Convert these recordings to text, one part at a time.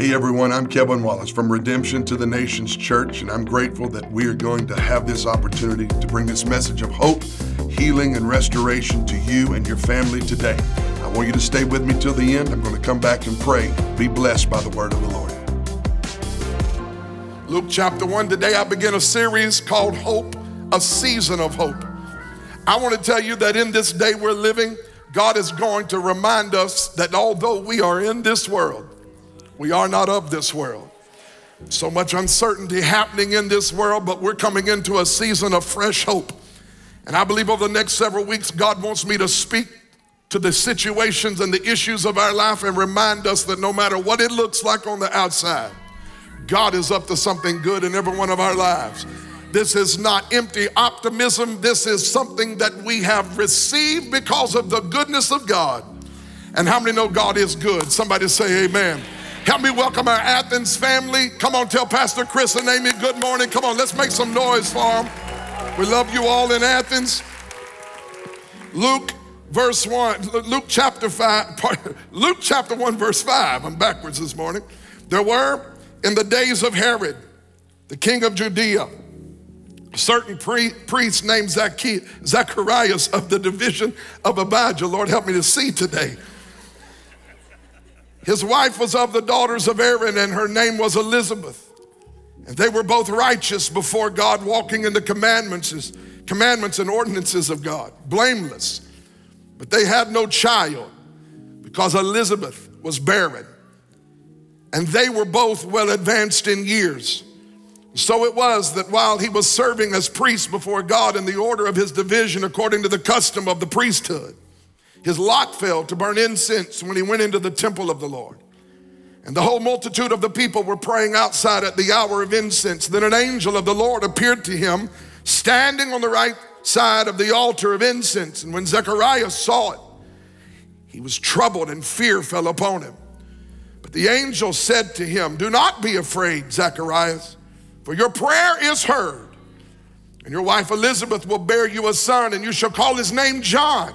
Hey everyone, I'm Kevin Wallace from Redemption to the Nations Church, and I'm grateful that we are going to have this opportunity to bring this message of hope, healing, and restoration to you and your family today. I want you to stay with me till the end. I'm going to come back and pray. Be blessed by the word of the Lord. Luke chapter 1, today I begin a series called Hope, a Season of Hope. I want to tell you that in this day we're living, God is going to remind us that although we are in this world, we are not of this world. So much uncertainty happening in this world, but we're coming into a season of fresh hope. And I believe over the next several weeks, God wants me to speak to the situations and the issues of our life and remind us that no matter what it looks like on the outside, God is up to something good in every one of our lives. This is not empty optimism. This is something that we have received because of the goodness of God. And how many know God is good? Somebody say amen. Help me welcome our Athens family. Come on, tell Pastor Chris and Amy good morning. Come on, let's make some noise for them. We love you all in Athens. Luke verse 1, Luke chapter 5, Luke chapter 1, verse 5. I'm backwards this morning. There were in the days of Herod, the king of Judea, certain pre- priest named Zacchaeus, Zacharias of the division of Abijah. Lord, help me to see today. His wife was of the daughters of Aaron, and her name was Elizabeth. And they were both righteous before God, walking in the commandments, commandments and ordinances of God, blameless. But they had no child because Elizabeth was barren. And they were both well advanced in years. So it was that while he was serving as priest before God in the order of his division, according to the custom of the priesthood, his lot fell to burn incense when he went into the temple of the Lord. And the whole multitude of the people were praying outside at the hour of incense. Then an angel of the Lord appeared to him, standing on the right side of the altar of incense. And when Zechariah saw it, he was troubled and fear fell upon him. But the angel said to him, Do not be afraid, Zacharias, for your prayer is heard. And your wife Elizabeth will bear you a son, and you shall call his name John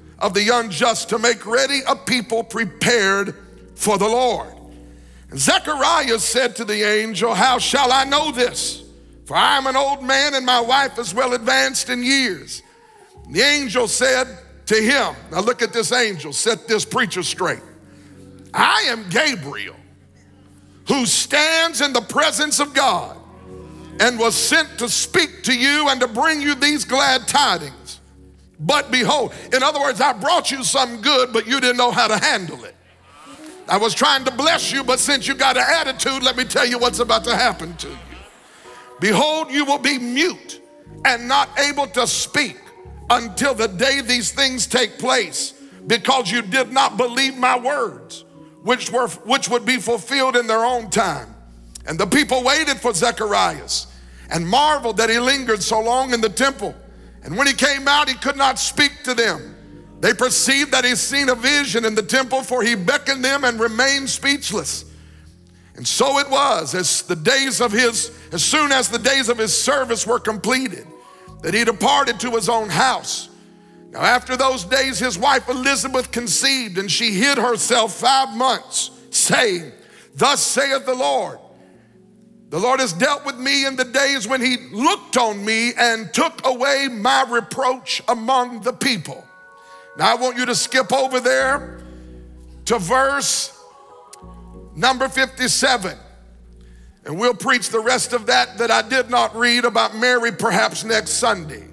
of the unjust to make ready a people prepared for the Lord. And Zechariah said to the angel, How shall I know this? For I am an old man and my wife is well advanced in years. And the angel said to him, Now look at this angel, set this preacher straight. I am Gabriel, who stands in the presence of God and was sent to speak to you and to bring you these glad tidings. But behold, in other words, I brought you something good, but you didn't know how to handle it. I was trying to bless you, but since you got an attitude, let me tell you what's about to happen to you. Behold, you will be mute and not able to speak until the day these things take place, because you did not believe my words, which were which would be fulfilled in their own time. And the people waited for Zacharias and marveled that he lingered so long in the temple. And when he came out, he could not speak to them. They perceived that he seen a vision in the temple, for he beckoned them and remained speechless. And so it was, as the days of his, as soon as the days of his service were completed, that he departed to his own house. Now, after those days, his wife Elizabeth conceived, and she hid herself five months, saying, Thus saith the Lord. The Lord has dealt with me in the days when He looked on me and took away my reproach among the people. Now, I want you to skip over there to verse number 57. And we'll preach the rest of that that I did not read about Mary perhaps next Sunday.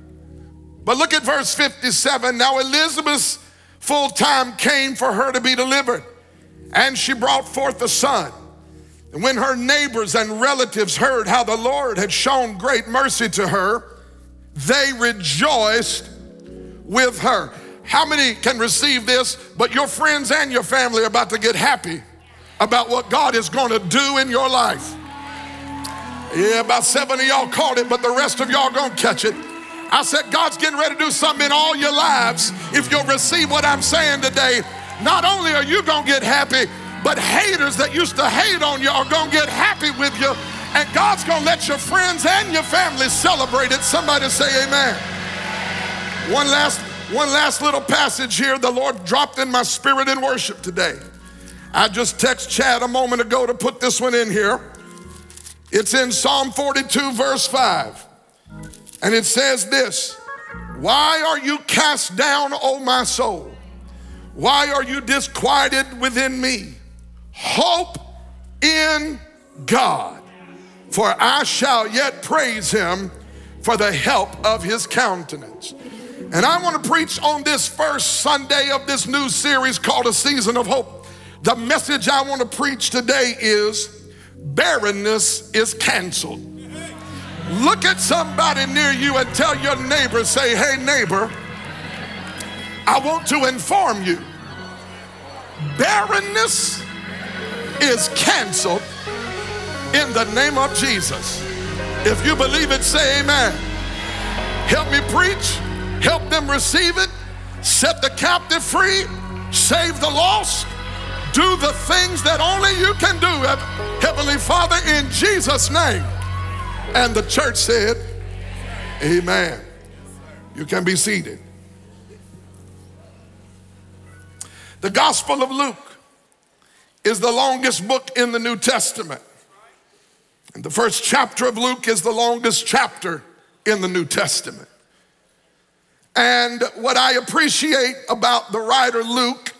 But look at verse 57. Now, Elizabeth's full time came for her to be delivered, and she brought forth a son. And when her neighbors and relatives heard how the Lord had shown great mercy to her, they rejoiced with her. How many can receive this? But your friends and your family are about to get happy about what God is going to do in your life. Yeah, about seven of y'all caught it, but the rest of y'all gonna catch it. I said, God's getting ready to do something in all your lives if you'll receive what I'm saying today. Not only are you gonna get happy, but haters that used to hate on you are gonna get happy with you, and God's gonna let your friends and your family celebrate it. Somebody say amen. One last, one last little passage here the Lord dropped in my spirit in worship today. I just text Chad a moment ago to put this one in here. It's in Psalm 42, verse 5. And it says this Why are you cast down, O my soul? Why are you disquieted within me? Hope in God, for I shall yet praise him for the help of his countenance. And I want to preach on this first Sunday of this new series called A Season of Hope. The message I want to preach today is barrenness is canceled. Look at somebody near you and tell your neighbor, say, hey, neighbor, I want to inform you barrenness is canceled in the name of Jesus. If you believe it, say amen. Help me preach, help them receive it, set the captive free, save the lost, do the things that only you can do, Heavenly Father, in Jesus' name. And the church said, Amen. You can be seated. The Gospel of Luke is the longest book in the New Testament. And the first chapter of Luke is the longest chapter in the New Testament. And what I appreciate about the writer Luke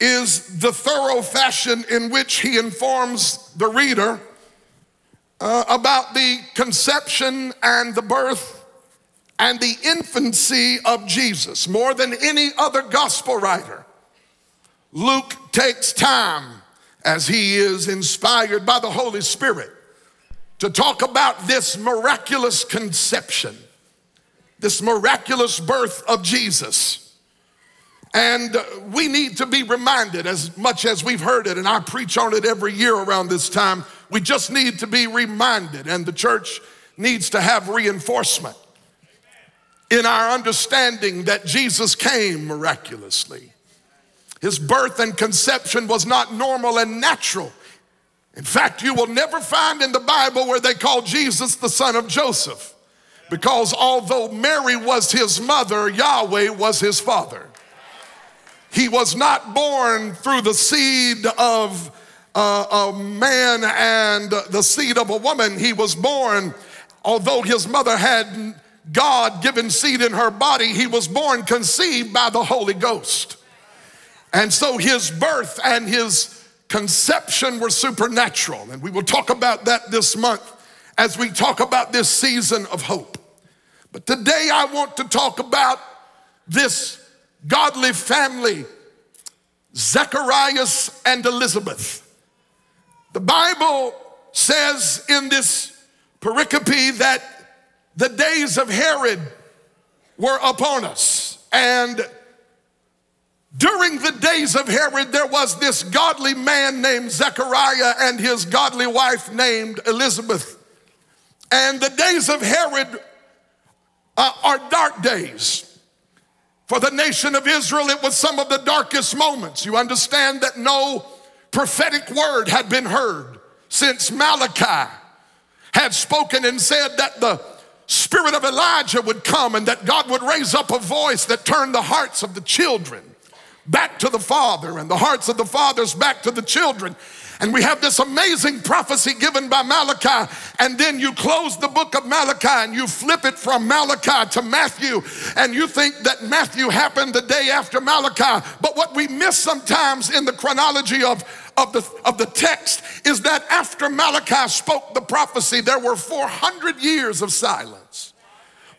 is the thorough fashion in which he informs the reader uh, about the conception and the birth and the infancy of Jesus. More than any other gospel writer, Luke takes time as he is inspired by the Holy Spirit to talk about this miraculous conception, this miraculous birth of Jesus. And we need to be reminded, as much as we've heard it, and I preach on it every year around this time, we just need to be reminded, and the church needs to have reinforcement in our understanding that Jesus came miraculously. His birth and conception was not normal and natural. In fact, you will never find in the Bible where they call Jesus the son of Joseph, because although Mary was his mother, Yahweh was his father. He was not born through the seed of uh, a man and the seed of a woman. He was born, although his mother had God given seed in her body, he was born conceived by the Holy Ghost. And so his birth and his conception were supernatural. And we will talk about that this month as we talk about this season of hope. But today I want to talk about this godly family, Zacharias and Elizabeth. The Bible says in this pericope that the days of Herod were upon us. And during the days of Herod, there was this godly man named Zechariah and his godly wife named Elizabeth. And the days of Herod uh, are dark days. For the nation of Israel, it was some of the darkest moments. You understand that no prophetic word had been heard since Malachi had spoken and said that the spirit of Elijah would come and that God would raise up a voice that turned the hearts of the children back to the father and the hearts of the fathers back to the children. And we have this amazing prophecy given by Malachi. And then you close the book of Malachi and you flip it from Malachi to Matthew. And you think that Matthew happened the day after Malachi. But what we miss sometimes in the chronology of, of, the, of the text is that after Malachi spoke the prophecy, there were 400 years of silence.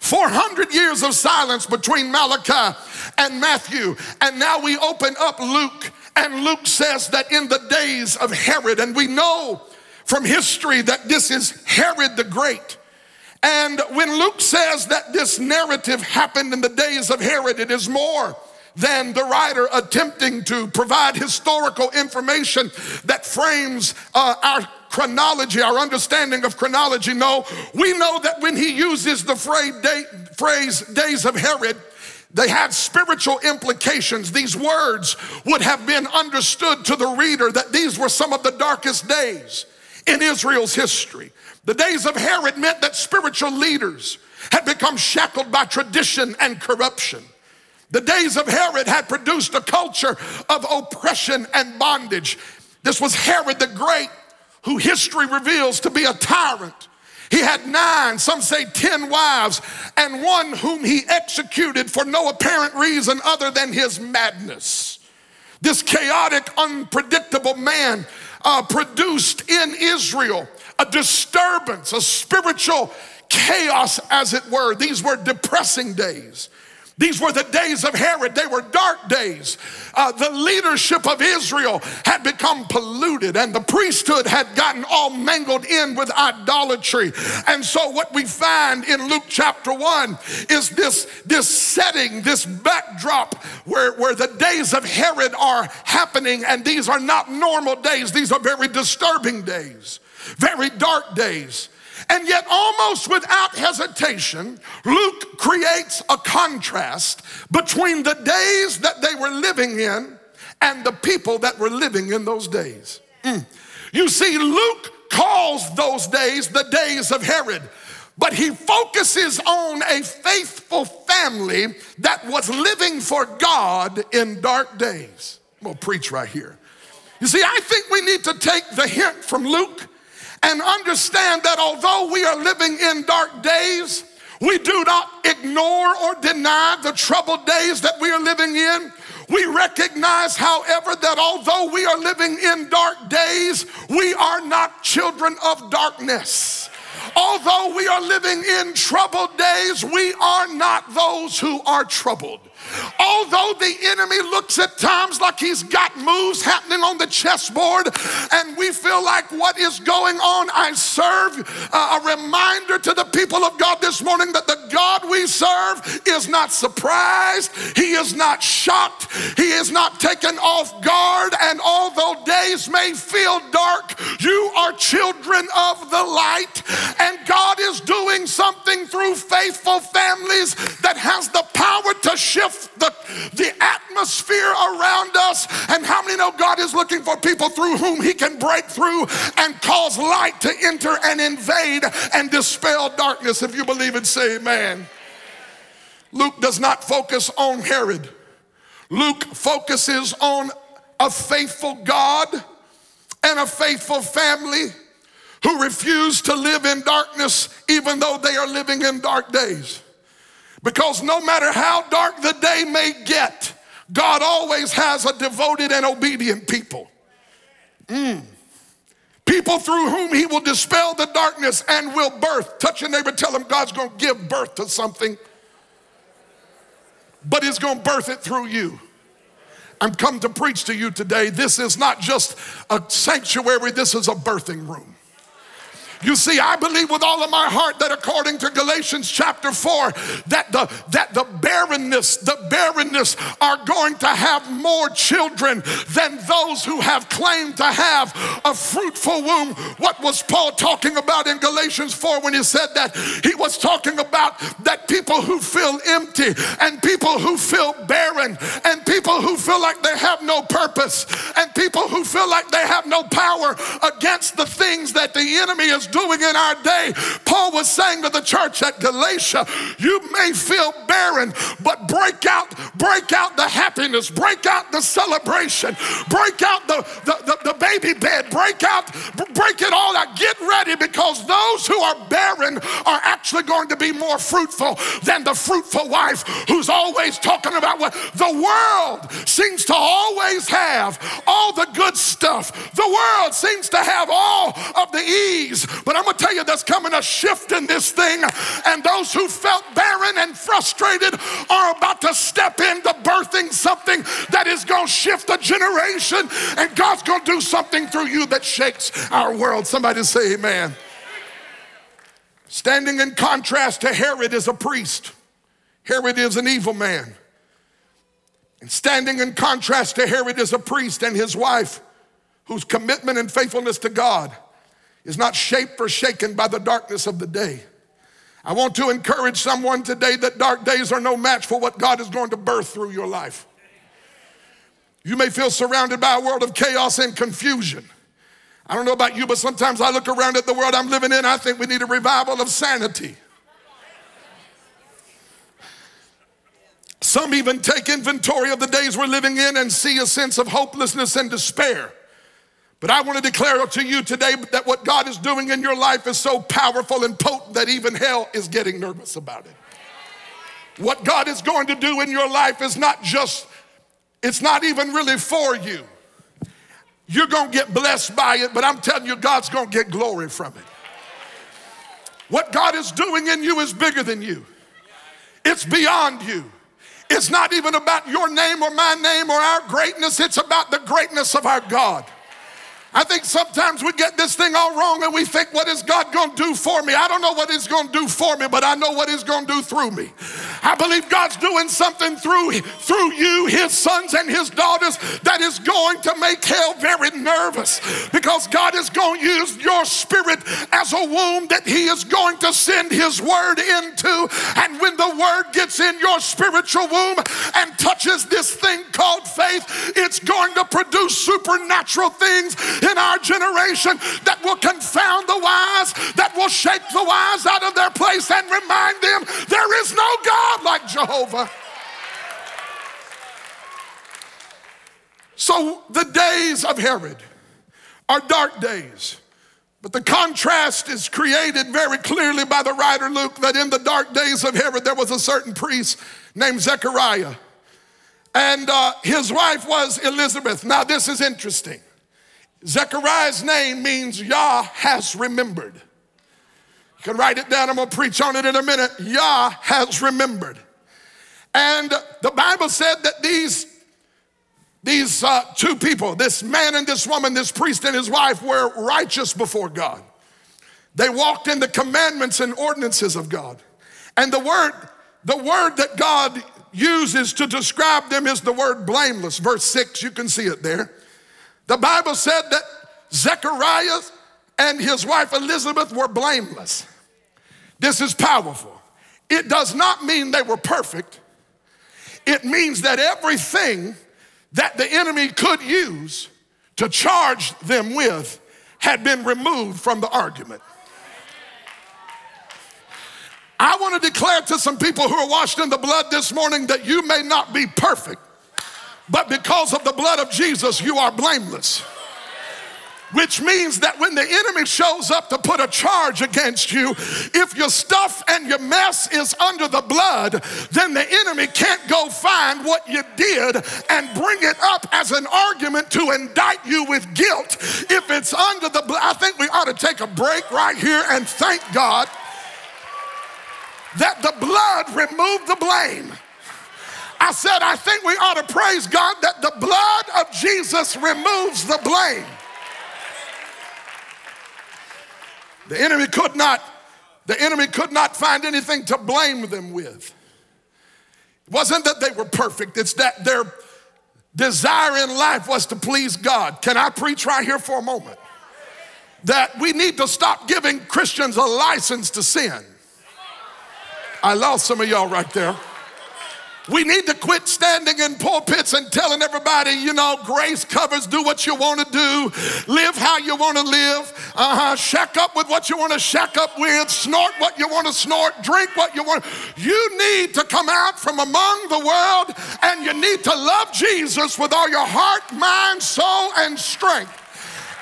400 years of silence between Malachi and Matthew. And now we open up Luke and Luke says that in the days of Herod, and we know from history that this is Herod the Great. And when Luke says that this narrative happened in the days of Herod, it is more than the writer attempting to provide historical information that frames uh, our chronology, our understanding of chronology. No, we know that when he uses the phrase, days of Herod, they had spiritual implications. These words would have been understood to the reader that these were some of the darkest days in Israel's history. The days of Herod meant that spiritual leaders had become shackled by tradition and corruption. The days of Herod had produced a culture of oppression and bondage. This was Herod the Great, who history reveals to be a tyrant. He had nine, some say 10 wives, and one whom he executed for no apparent reason other than his madness. This chaotic, unpredictable man uh, produced in Israel a disturbance, a spiritual chaos, as it were. These were depressing days. These were the days of Herod. They were dark days. Uh, the leadership of Israel had become polluted, and the priesthood had gotten all mangled in with idolatry. And so, what we find in Luke chapter 1 is this, this setting, this backdrop where, where the days of Herod are happening, and these are not normal days, these are very disturbing days, very dark days. And yet, almost without hesitation, Luke creates a contrast between the days that they were living in and the people that were living in those days. Mm. You see, Luke calls those days the days of Herod, but he focuses on a faithful family that was living for God in dark days. I'm gonna preach right here. You see, I think we need to take the hint from Luke and understand that although we are living in dark days, we do not ignore or deny the troubled days that we are living in. We recognize, however, that although we are living in dark days, we are not children of darkness. Although we are living in troubled days, we are not those who are troubled. Although the enemy looks at times like he's got moves happening on the chessboard, and we feel like what is going on, I serve uh, a reminder to the people of God this morning that the God we serve is not surprised, He is not shocked, He is not taken off guard. And although days may feel dark, you are children of the light, and God is doing something through faithful families that has the power to shift the, the atmosphere around us. And how many know God is looking for people through whom He can break through and cause light to enter and invade and dispel darkness? If you believe it, say amen. Luke does not focus on Herod. Luke focuses on a faithful God and a faithful family who refuse to live in darkness even though they are living in dark days. Because no matter how dark the day may get, God always has a devoted and obedient people. Mm. People through whom he will dispel the darkness and will birth. Touch your neighbor, tell him God's gonna give birth to something, but he's gonna birth it through you. I'm come to preach to you today. This is not just a sanctuary, this is a birthing room. You see, I believe with all of my heart that according to Galatians chapter 4, that the that the barrenness, the barrenness are going to have more children than those who have claimed to have a fruitful womb. What was Paul talking about in Galatians 4 when he said that? He was talking about that people who feel empty and people who feel barren and people who feel like they have no purpose and people who feel like they have no power against the things that the enemy is doing in our day. Paul was saying to the church at Galatia, you may feel barren, but break out, break out the happiness, break out the celebration, break out the, the, the, the baby bed, break out, break it all out. Get ready because those who are barren are actually going to be more fruitful than the fruitful wife who's always talking about what the world seems to always have all the good stuff. The world seems to have all of the ease, but I'm gonna tell you, there's coming a shift in this thing, and those who felt barren and frustrated are about to step into birthing something that is gonna shift a generation, and God's gonna do something through you that shakes our world. Somebody say, Amen. Standing in contrast to Herod is a priest. Herod is an evil man. And standing in contrast to Herod is a priest and his wife whose commitment and faithfulness to God is not shaped or shaken by the darkness of the day. I want to encourage someone today that dark days are no match for what God is going to birth through your life. You may feel surrounded by a world of chaos and confusion. I don't know about you, but sometimes I look around at the world I'm living in, I think we need a revival of sanity. Some even take inventory of the days we're living in and see a sense of hopelessness and despair. But I want to declare to you today that what God is doing in your life is so powerful and potent that even hell is getting nervous about it. What God is going to do in your life is not just, it's not even really for you. You're going to get blessed by it, but I'm telling you, God's going to get glory from it. What God is doing in you is bigger than you, it's beyond you. It's not even about your name or my name or our greatness, it's about the greatness of our God. I think sometimes we get this thing all wrong and we think, what is God to do for me? I don't know what He's to do for me, but I know what He's to do through me. I believe God's doing something through, through you, His sons and His daughters, that is going to make hell very nervous because God is to use your spirit as a womb that He is going to send His word into. And when the word gets in your spiritual womb and touches this thing called faith, it's going to produce supernatural things in our generation that will confound the wise, that will shake the wise out of their place and remind them there is no God like Jehovah. So the days of Herod are dark days. But the contrast is created very clearly by the writer Luke that in the dark days of Herod, there was a certain priest named Zechariah. And uh, his wife was Elizabeth. Now, this is interesting. Zechariah's name means Yah has remembered. You can write it down, I'm gonna preach on it in a minute. Yah has remembered. And the Bible said that these, these uh, two people, this man and this woman, this priest and his wife, were righteous before God. They walked in the commandments and ordinances of God. And the word, the word that God uses to describe them is the word blameless. Verse 6, you can see it there. The Bible said that Zechariah and his wife Elizabeth were blameless. This is powerful. It does not mean they were perfect, it means that everything that the enemy could use to charge them with had been removed from the argument. I want to declare to some people who are washed in the blood this morning that you may not be perfect, but because of the blood of Jesus, you are blameless. Which means that when the enemy shows up to put a charge against you, if your stuff and your mess is under the blood, then the enemy can't go find what you did and bring it up as an argument to indict you with guilt. If it's under the blood, I think we ought to take a break right here and thank God that the blood removed the blame. I said, I think we ought to praise God that the blood of Jesus removes the blame. The enemy could not, the enemy could not find anything to blame them with. It wasn't that they were perfect, it's that their desire in life was to please God. Can I preach right here for a moment? That we need to stop giving Christians a license to sin. I lost some of y'all right there. We need to quit standing in pulpits and telling everybody, you know, grace covers, do what you want to do, live how you want to live, uh-huh, shack up with what you want to shack up with, snort what you want to snort, drink what you want. You need to come out from among the world and you need to love Jesus with all your heart, mind, soul, and strength.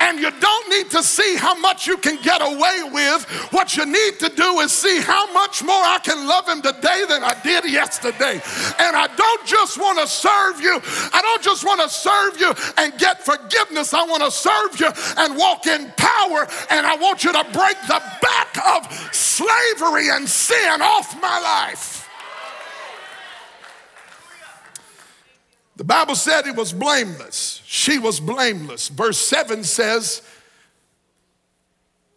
And you don't need to see how much you can get away with. What you need to do is see how much more I can love him today than I did yesterday. And I don't just want to serve you, I don't just want to serve you and get forgiveness. I want to serve you and walk in power. And I want you to break the back of slavery and sin off my life. The Bible said he was blameless. She was blameless. Verse 7 says,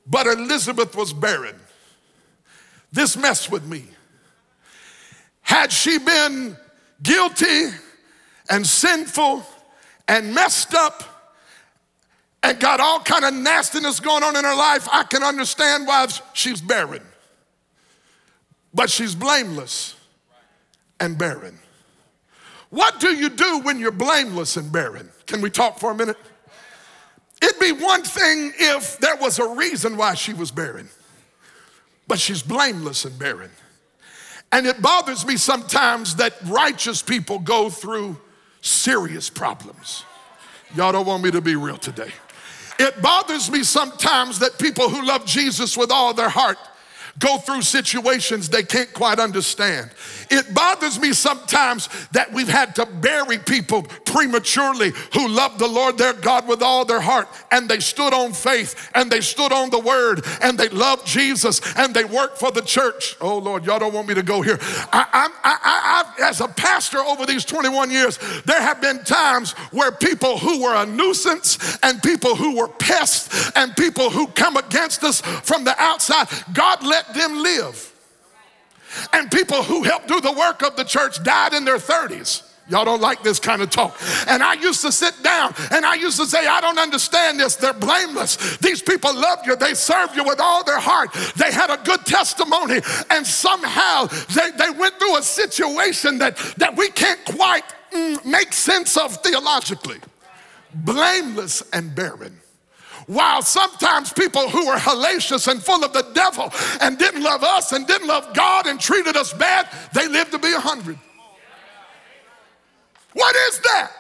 But Elizabeth was barren. This messed with me. Had she been guilty and sinful and messed up and got all kind of nastiness going on in her life, I can understand why she's barren. But she's blameless and barren. What do you do when you're blameless and barren? Can we talk for a minute? It'd be one thing if there was a reason why she was barren, but she's blameless and barren. And it bothers me sometimes that righteous people go through serious problems. Y'all don't want me to be real today. It bothers me sometimes that people who love Jesus with all their heart go through situations they can't quite understand. It bothers me sometimes that we've had to bury people prematurely who loved the Lord their God with all their heart and they stood on faith and they stood on the word and they loved Jesus and they worked for the church. Oh Lord, y'all don't want me to go here. I, I, I, as a pastor over these 21 years, there have been times where people who were a nuisance and people who were pests and people who come against us from the outside, God let let them live. And people who helped do the work of the church died in their 30s. Y'all don't like this kind of talk. And I used to sit down and I used to say, I don't understand this. They're blameless. These people loved you. They served you with all their heart. They had a good testimony. And somehow they, they went through a situation that, that we can't quite mm, make sense of theologically. Blameless and barren. While sometimes people who were hellacious and full of the devil and didn't love us and didn't love God and treated us bad, they lived to be a hundred. What is that?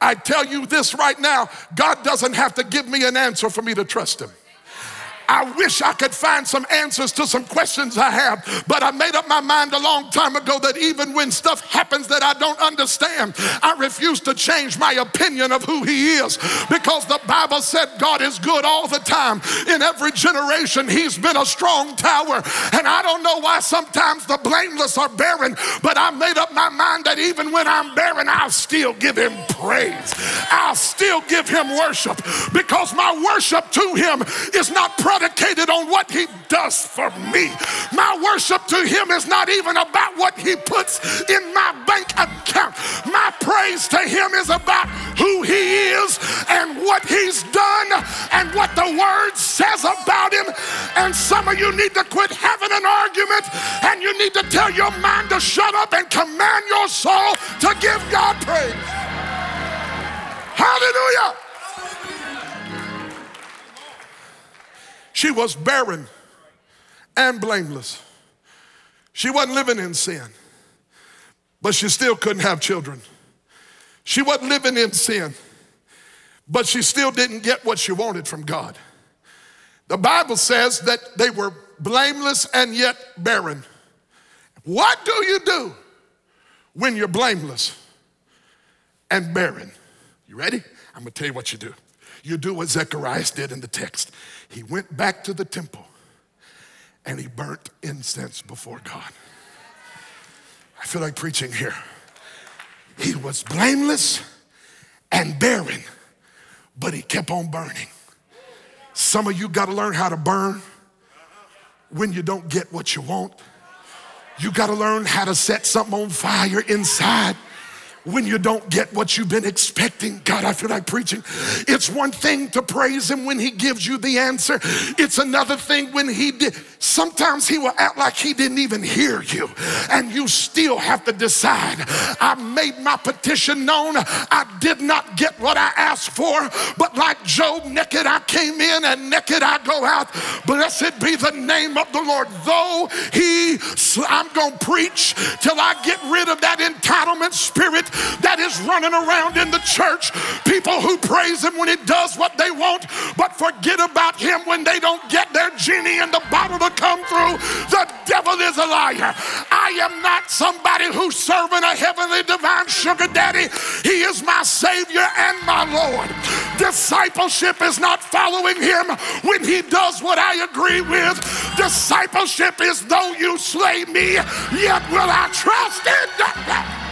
I tell you this right now God doesn't have to give me an answer for me to trust Him. I wish I could find some answers to some questions I have, but I made up my mind a long time ago that even when stuff happens that I don't understand, I refuse to change my opinion of who He is because the Bible said God is good all the time. In every generation, He's been a strong tower. And I don't know why sometimes the blameless are barren, but I made up my mind that even when I'm barren, I'll still give Him praise. I'll still give Him worship because my worship to Him is not predicated on what he does for me. My worship to him is not even about what he puts in my bank account. My praise to him is about who he is and what he's done and what the word says about him. And some of you need to quit having an argument and you need to tell your mind to shut up and command your soul to give God praise. Hallelujah. She was barren and blameless. She wasn't living in sin, but she still couldn't have children. She wasn't living in sin, but she still didn't get what she wanted from God. The Bible says that they were blameless and yet barren. What do you do when you're blameless and barren? You ready? I'm gonna tell you what you do. You do what Zechariah did in the text. He went back to the temple and he burnt incense before God. I feel like preaching here. He was blameless and barren, but he kept on burning. Some of you got to learn how to burn when you don't get what you want. You got to learn how to set something on fire inside when you don't get what you've been expecting. God, I feel like preaching. It's one thing to praise Him when He gives you the answer, it's another thing when He did. Sometimes He will act like He didn't even hear you, and you still have to decide. I made my petition known. I did not get what I asked for, but like Job, naked I came in and naked I go out. Blessed be the name of the Lord. Though He, I'm going to preach till I get rid of that entitlement spirit that is running around in the church. People who praise him when he does what they want, but forget about him when they don't get their genie in the bottle to come through. The devil is a liar. I am not somebody who's serving a heavenly divine sugar daddy. He is my Savior and my Lord. Discipleship is not following him when he does what I agree with. Discipleship is though you slay me, yet will I trust in.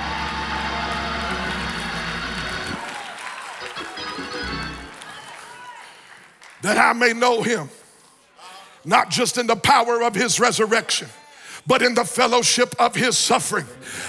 That I may know him, not just in the power of his resurrection, but in the fellowship of his suffering.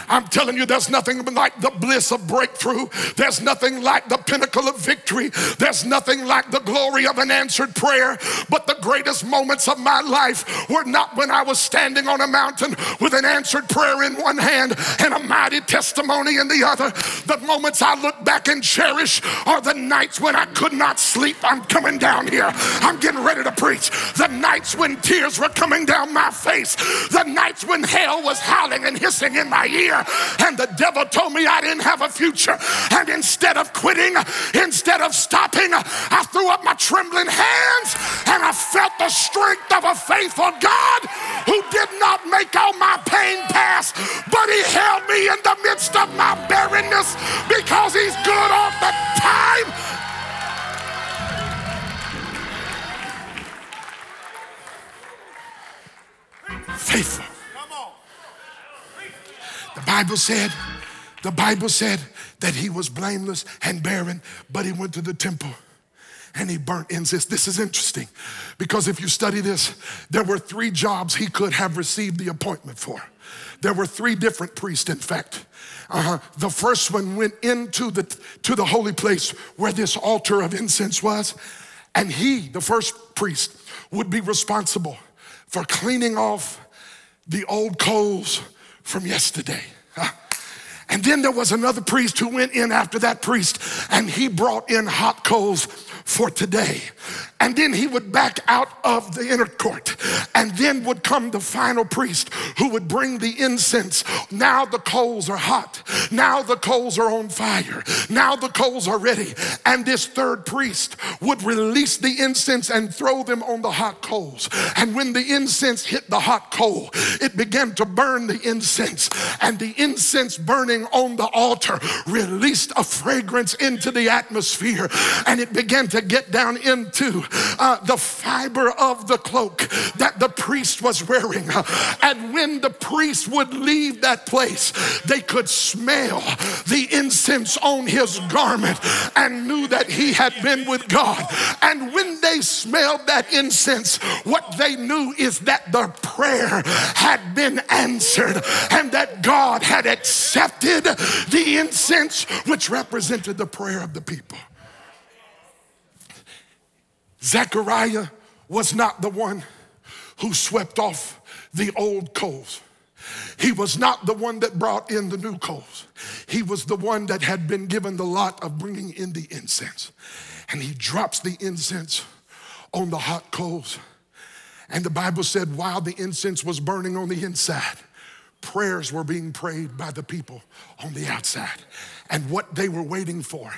I'm telling you, there's nothing like the bliss of breakthrough. There's nothing like the pinnacle of victory. There's nothing like the glory of an answered prayer. But the greatest moments of my life were not when I was standing on a mountain with an answered prayer in one hand and a mighty testimony in the other. The moments I look back and cherish are the nights when I could not sleep. I'm coming down here. I'm getting ready to preach. The nights when tears were coming down my face. The nights when hell was howling and hissing in my ear and the devil told me I didn't have a future. And instead of quitting, instead of stopping, I threw up my trembling hands and I felt the strength of a faithful God who did not make all my pain pass, but he held me in the midst of my barrenness because he's good all the time. Faithful. The Bible said, the Bible said that he was blameless and barren, but he went to the temple and he burnt incense. This is interesting because if you study this, there were three jobs he could have received the appointment for. There were three different priests, in fact. Uh-huh. The first one went into the, to the holy place where this altar of incense was, and he, the first priest, would be responsible for cleaning off the old coals from yesterday. And then there was another priest who went in after that priest and he brought in hot coals for today. And then he would back out of the inner court. And then would come the final priest who would bring the incense. Now the coals are hot. Now the coals are on fire. Now the coals are ready. And this third priest would release the incense and throw them on the hot coals. And when the incense hit the hot coal, it began to burn the incense. And the incense burning on the altar released a fragrance into the atmosphere. And it began to get down into uh, the fiber of the cloak that the priest was wearing. And when the priest would leave that place, they could smell the incense on his garment and knew that he had been with God. And when they smelled that incense, what they knew is that the prayer had been answered and that God had accepted the incense, which represented the prayer of the people. Zechariah was not the one who swept off the old coals. He was not the one that brought in the new coals. He was the one that had been given the lot of bringing in the incense. And he drops the incense on the hot coals. And the Bible said, while the incense was burning on the inside, prayers were being prayed by the people on the outside. And what they were waiting for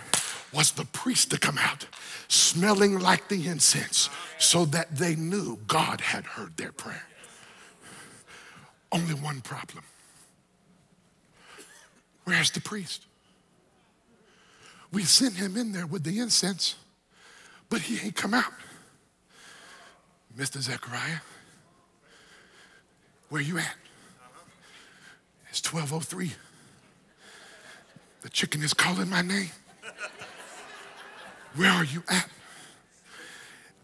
was the priest to come out smelling like the incense so that they knew God had heard their prayer. Only one problem. Where's the priest? We sent him in there with the incense, but he ain't come out. Mr. Zechariah, where you at? It's 1203. The chicken is calling my name. Where are you at?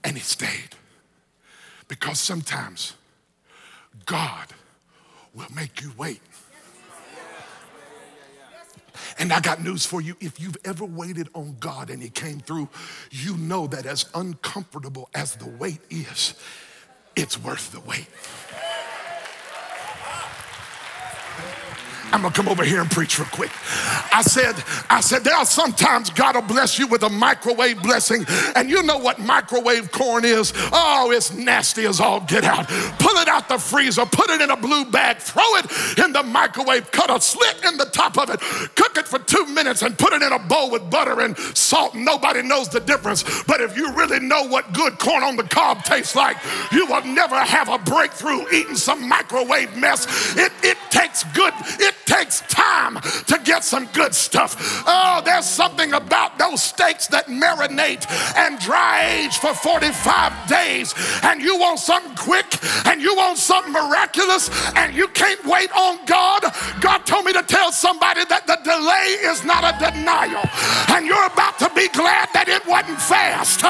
And he stayed. Because sometimes God will make you wait. And I got news for you. If you've ever waited on God and He came through, you know that as uncomfortable as the wait is, it's worth the wait. I'm gonna come over here and preach real quick. I said, I said, there are sometimes God will bless you with a microwave blessing, and you know what microwave corn is? Oh, it's nasty as all get out. Pull it out the freezer, put it in a blue bag, throw it in the microwave, cut a slit in the top of it, cook it for two minutes, and put it in a bowl with butter and salt. Nobody knows the difference. But if you really know what good corn on the cob tastes like, you will never have a breakthrough eating some microwave mess. It, it takes good, it takes time to get some good stuff. Oh, there's something about those steaks that marinate and dry age for 45 days, and you want something quick and you want something miraculous, and you can't wait on God. God told me to tell somebody that the delay is not a denial, and you're about to be glad that it wasn't fast.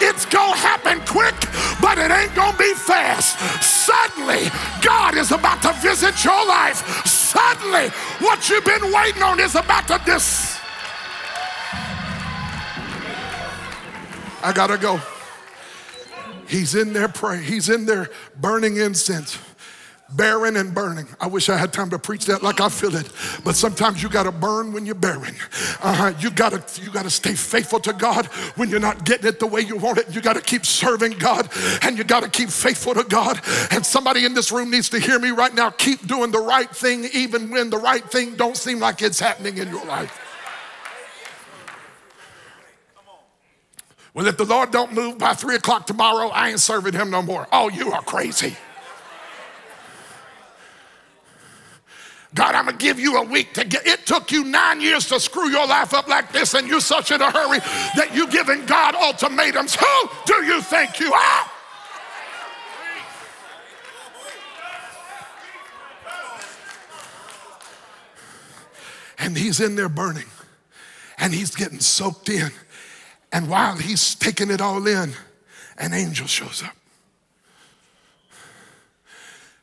It's gonna happen quick, but it ain't gonna be fast. Suddenly, God is about to visit your life, suddenly what you've been waiting on is about to dis. I gotta go. He's in there praying, he's in there burning incense barren and burning. I wish I had time to preach that like I feel it, but sometimes you got to burn when you're barren. Uh-huh. You got to you got to stay faithful to God when you're not getting it the way you want it. You got to keep serving God and you got to keep faithful to God. And somebody in this room needs to hear me right now. Keep doing the right thing even when the right thing don't seem like it's happening in your life. Well, if the Lord don't move by three o'clock tomorrow, I ain't serving him no more. Oh, you are crazy. God, I'm gonna give you a week to get it took you nine years to screw your life up like this, and you're such in a hurry that you're giving God ultimatums. Who do you think you are? And he's in there burning, and he's getting soaked in. And while he's taking it all in, an angel shows up.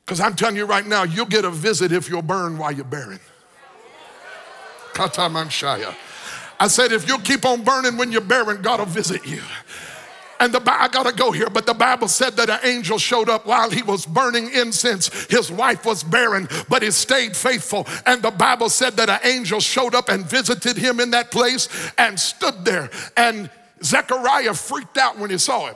Because I'm telling you right now, you'll get a visit if you'll burn while you're bearing. Katamanshaya. I said, if you'll keep on burning when you're bearing, God will visit you. And the I gotta go here, but the Bible said that an angel showed up while he was burning incense. His wife was barren, but he stayed faithful. And the Bible said that an angel showed up and visited him in that place and stood there. And Zechariah freaked out when he saw him.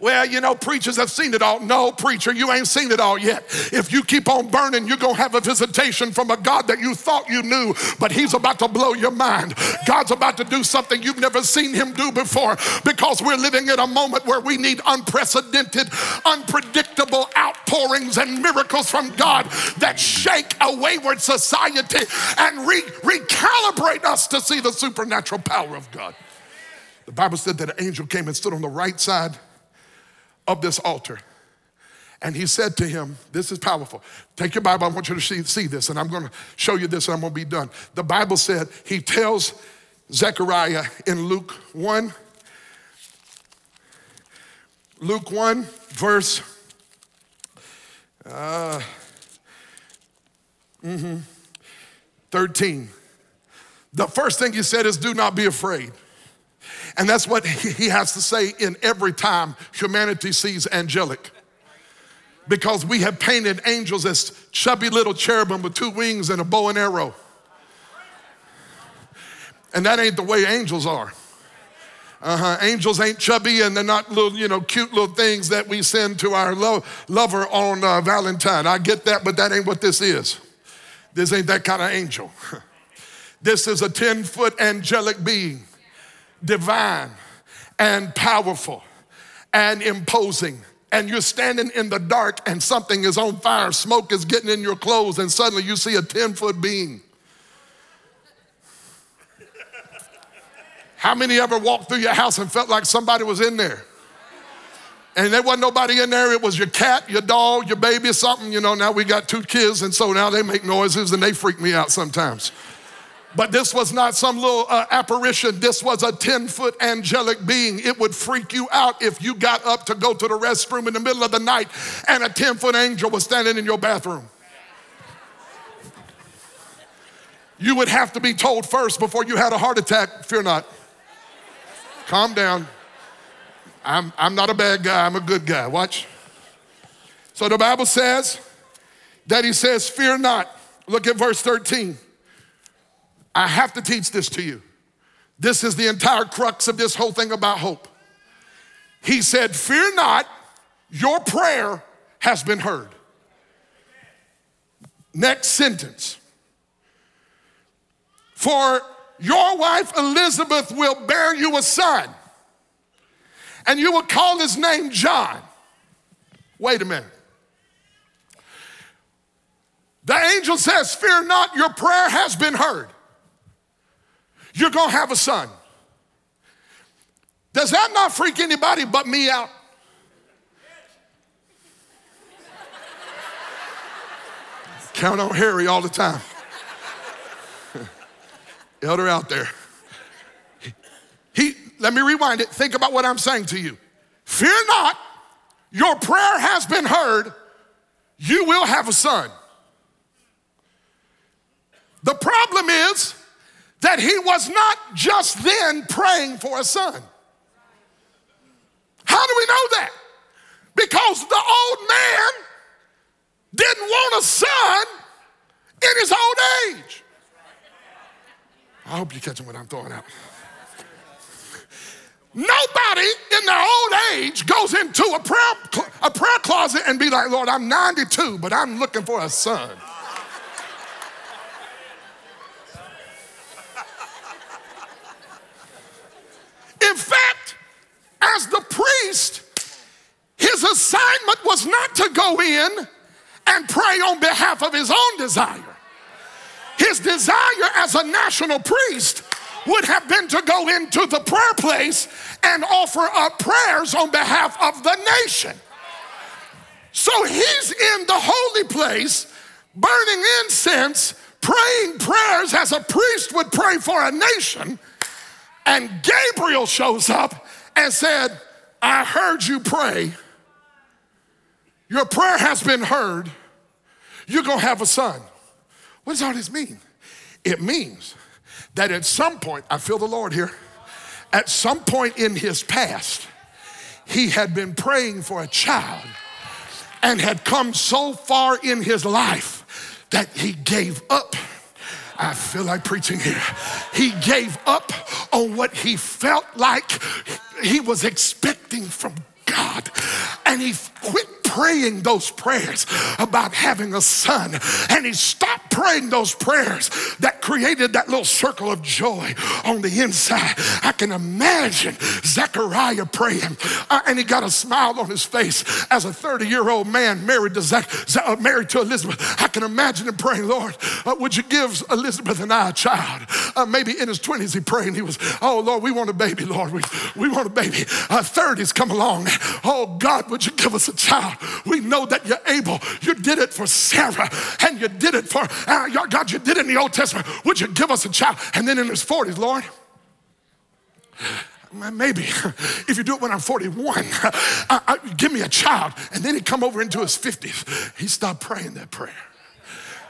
Well, you know, preachers have seen it all. No, preacher, you ain't seen it all yet. If you keep on burning, you're going to have a visitation from a God that you thought you knew, but He's about to blow your mind. God's about to do something you've never seen Him do before because we're living in a moment where we need unprecedented, unpredictable outpourings and miracles from God that shake a wayward society and re- recalibrate us to see the supernatural power of God. The Bible said that an angel came and stood on the right side of this altar. And he said to him, This is powerful. Take your Bible, I want you to see, see this, and I'm gonna show you this, and I'm gonna be done. The Bible said, He tells Zechariah in Luke 1, Luke 1, verse uh, mm-hmm, 13. The first thing he said is, Do not be afraid. And that's what he has to say in every time humanity sees angelic. Because we have painted angels as chubby little cherubim with two wings and a bow and arrow. And that ain't the way angels are. Uh-huh. Angels ain't chubby and they're not little, you know, cute little things that we send to our lo- lover on uh, Valentine. I get that, but that ain't what this is. This ain't that kind of angel. this is a 10 foot angelic being divine and powerful and imposing. And you're standing in the dark and something is on fire, smoke is getting in your clothes, and suddenly you see a 10 foot being. How many ever walked through your house and felt like somebody was in there? And there wasn't nobody in there. It was your cat, your dog, your baby, something. You know, now we got two kids, and so now they make noises and they freak me out sometimes. But this was not some little uh, apparition. This was a 10 foot angelic being. It would freak you out if you got up to go to the restroom in the middle of the night and a 10 foot angel was standing in your bathroom. You would have to be told first before you had a heart attack. Fear not. Calm down. I'm, I'm not a bad guy, I'm a good guy. Watch. So the Bible says that he says, Fear not. Look at verse 13. I have to teach this to you. This is the entire crux of this whole thing about hope. He said, Fear not, your prayer has been heard. Next sentence. For your wife Elizabeth will bear you a son, and you will call his name John. Wait a minute. The angel says, Fear not, your prayer has been heard. You're gonna have a son. Does that not freak anybody but me out? Count on Harry all the time. Elder out there. He, let me rewind it. Think about what I'm saying to you. Fear not, your prayer has been heard. you will have a son. The problem is that he was not just then praying for a son. How do we know that? Because the old man didn't want a son in his old age. I hope you're catching what I'm throwing out. Nobody in their old age goes into a prayer, a prayer closet and be like, Lord, I'm 92, but I'm looking for a son. In fact, as the priest, his assignment was not to go in and pray on behalf of his own desire. His desire as a national priest would have been to go into the prayer place and offer up prayers on behalf of the nation. So he's in the holy place, burning incense, praying prayers as a priest would pray for a nation. And Gabriel shows up and said, I heard you pray. Your prayer has been heard. You're going to have a son. What does all this mean? It means that at some point, I feel the Lord here, at some point in his past, he had been praying for a child and had come so far in his life that he gave up. I feel like preaching here. He gave up on what he felt like he was expecting from God. And he quit praying those prayers about having a son. And he stopped praying those prayers that created that little circle of joy on the inside. I can imagine Zechariah praying, uh, and he got a smile on his face as a 30 year old man married to, Zach, uh, married to Elizabeth. I can imagine him praying, Lord, uh, would you give Elizabeth and I a child? Uh, maybe in his 20s he prayed, and he was, oh Lord, we want a baby, Lord. We, we want a baby. Uh, 30s come along. Oh God, would you give us a child? We know that you're able. You did it for Sarah and you did it for, uh, God, you did it in the Old Testament. Would you give us a child? And then in his 40s, Lord, maybe if you do it when I'm 41, uh, uh, give me a child. And then he come over into his 50s. He stopped praying that prayer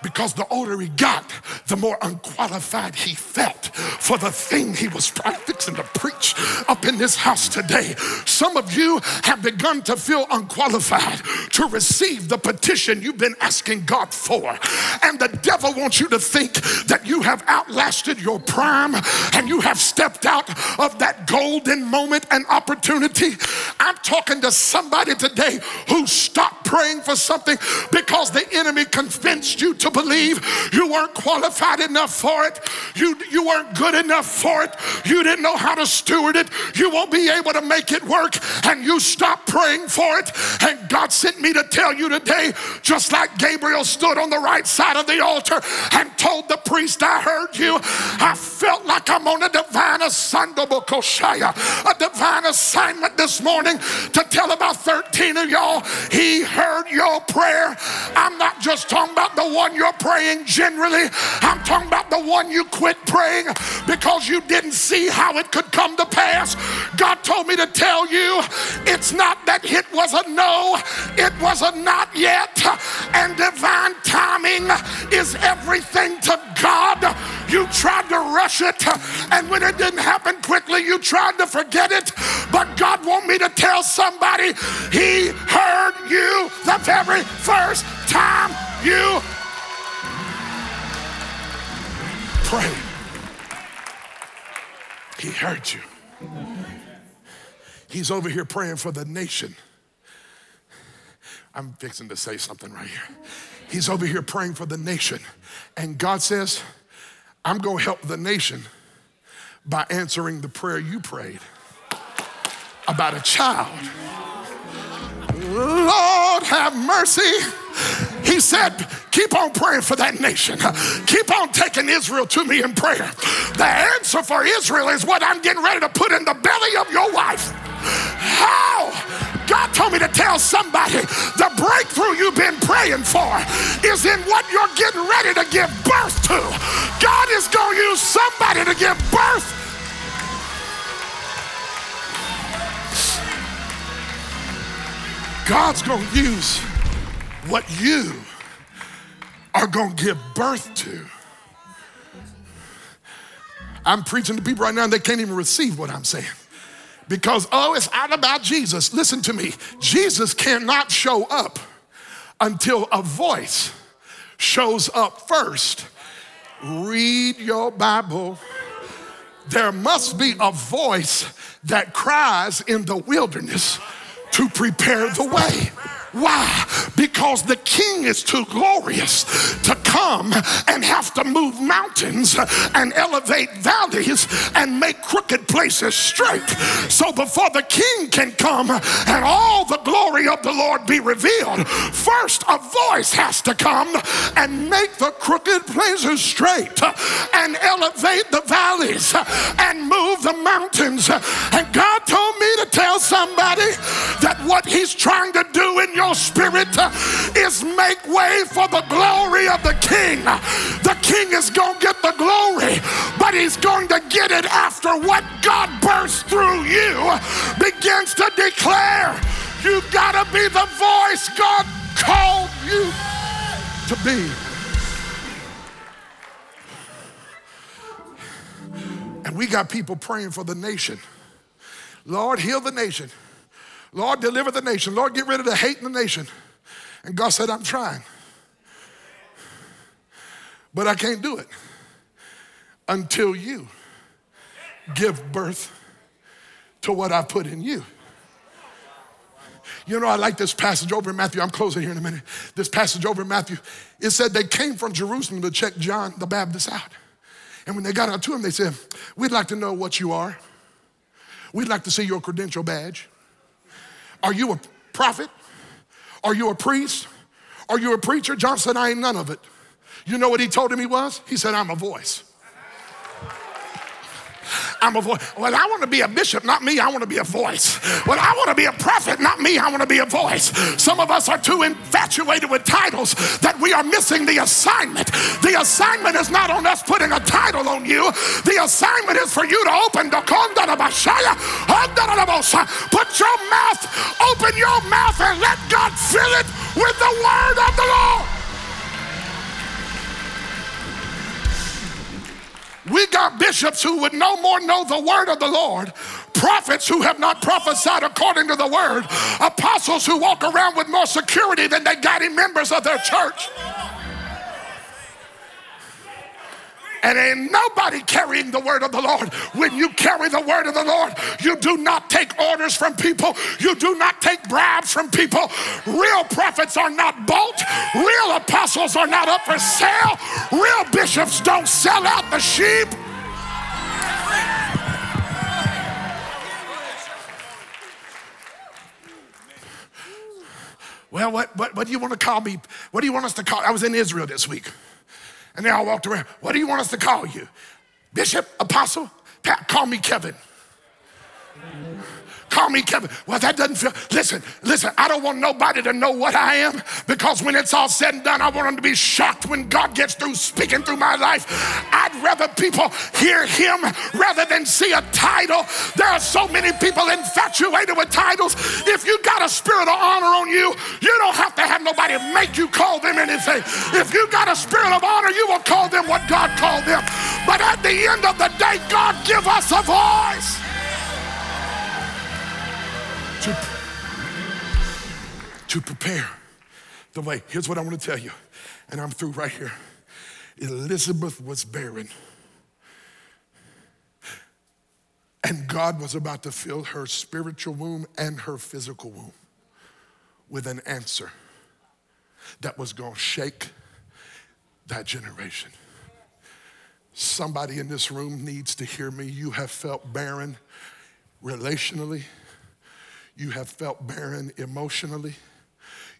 because the older he got, the more unqualified he felt for the thing he was fixing to preach up in this house today. Some of you have begun to feel unqualified to receive the petition you've been asking God for. And the devil wants you to think that you have outlasted your prime and you have stepped out of that golden moment and opportunity. I'm talking to somebody today who stopped praying for something because the enemy convinced you to believe you weren't qualified enough for it. You, you weren't good enough for it. You didn't know how to steward it. You won't be able to make it work. And you stopped praying for it. And God sent me to tell you today, just like Gabriel stood on the right side of the altar and told the priest, I heard you. I felt like I'm on a divine assignment, a divine assignment this morning to tell about 13 of y'all. He heard your prayer. I'm not just talking about the one you're praying generally. I'm talking about the one you quit praying because you didn't see how it could come to pass. God told me to tell you it's not that it was a no, it was a not yet. And divine timing is everything to God. You tried to rush it, and when it didn't happen quickly, you tried to forget it. But God want me to tell somebody He heard you the very first time you pray. He heard you. He's over here praying for the nation. I'm fixing to say something right here. He's over here praying for the nation. And God says, I'm going to help the nation by answering the prayer you prayed about a child. Lord, have mercy. He said, Keep on praying for that nation. Keep on taking Israel to me in prayer. The answer for Israel is what I'm getting ready to put in the belly of your wife. God told me to tell somebody the breakthrough you've been praying for is in what you're getting ready to give birth to. God is going to use somebody to give birth. God's going to use what you are going to give birth to. I'm preaching to people right now and they can't even receive what I'm saying. Because, oh, it's all about Jesus. Listen to me. Jesus cannot show up until a voice shows up first. Read your Bible. There must be a voice that cries in the wilderness to prepare the way. Why? Because the king is too glorious to come and have to move mountains and elevate valleys and make crooked places straight. So before the king can come and all the glory of the Lord be revealed, first a voice has to come and make the crooked places straight and elevate the valleys and move the mountains. And God told me to tell somebody that what he's trying to do in your spirit uh, is make way for the glory of the king. The king is going to get the glory, but he's going to get it after what God bursts through you begins to declare. You got to be the voice God called you to be. And we got people praying for the nation. Lord, heal the nation. Lord, deliver the nation. Lord, get rid of the hate in the nation. And God said, I'm trying. But I can't do it until you give birth to what I put in you. You know, I like this passage over in Matthew. I'm closing here in a minute. This passage over in Matthew, it said they came from Jerusalem to check John the Baptist out. And when they got out to him, they said, We'd like to know what you are. We'd like to see your credential badge. Are you a prophet? Are you a priest? Are you a preacher? John said, I ain't none of it. You know what he told him he was? He said, I'm a voice. I'm a voice. Well, I want to be a bishop, not me. I want to be a voice. Well, I want to be a prophet, not me. I want to be a voice. Some of us are too infatuated with titles that we are missing the assignment. The assignment is not on us putting a title on you. The assignment is for you to open the Put your mouth, open your mouth, and let God fill it with the word of the Lord. We got bishops who would no more know the word of the Lord, prophets who have not prophesied according to the word, apostles who walk around with more security than they got in members of their church. And ain't nobody carrying the word of the Lord. When you carry the word of the Lord, you do not take orders from people, you do not take bribes from people. Real prophets are not bought, real apostles are not up for sale, real bishops don't sell out the sheep. Well, what, what, what do you want to call me? What do you want us to call? I was in Israel this week. And they all walked around. What do you want us to call you? Bishop, apostle? Pat, call me Kevin. Call me Kevin. Well, that doesn't feel. Listen, listen, I don't want nobody to know what I am because when it's all said and done, I want them to be shocked when God gets through speaking through my life. I'd rather people hear Him rather than see a title. There are so many people infatuated with titles. If you got a spirit of honor on you, you don't have to have nobody make you call them anything. If you got a spirit of honor, you will call them what God called them. But at the end of the day, God give us a voice to, to prepare the way. Here's what I want to tell you, and I'm through right here. Elizabeth was barren. And God was about to fill her spiritual womb and her physical womb with an answer that was going to shake that generation. Somebody in this room needs to hear me. You have felt barren relationally, you have felt barren emotionally.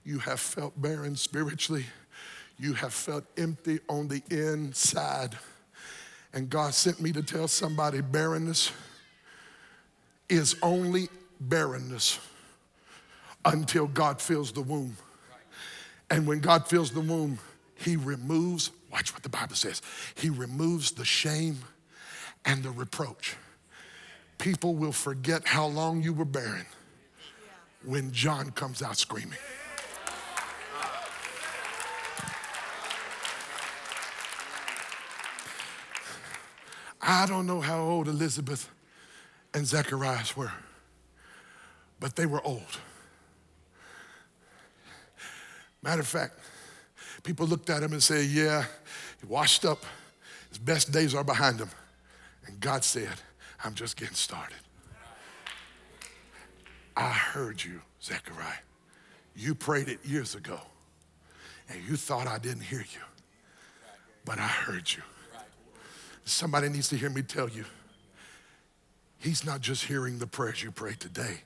You have felt barren spiritually. You have felt empty on the inside. And God sent me to tell somebody barrenness is only barrenness until God fills the womb. And when God fills the womb, He removes, watch what the Bible says, He removes the shame and the reproach. People will forget how long you were barren when John comes out screaming. I don't know how old Elizabeth and Zacharias were, but they were old. Matter of fact, people looked at him and said, Yeah, he washed up. His best days are behind him. And God said, I'm just getting started. I heard you, Zechariah. You prayed it years ago, and you thought I didn't hear you, but I heard you. Somebody needs to hear me tell you, He's not just hearing the prayers you pray today.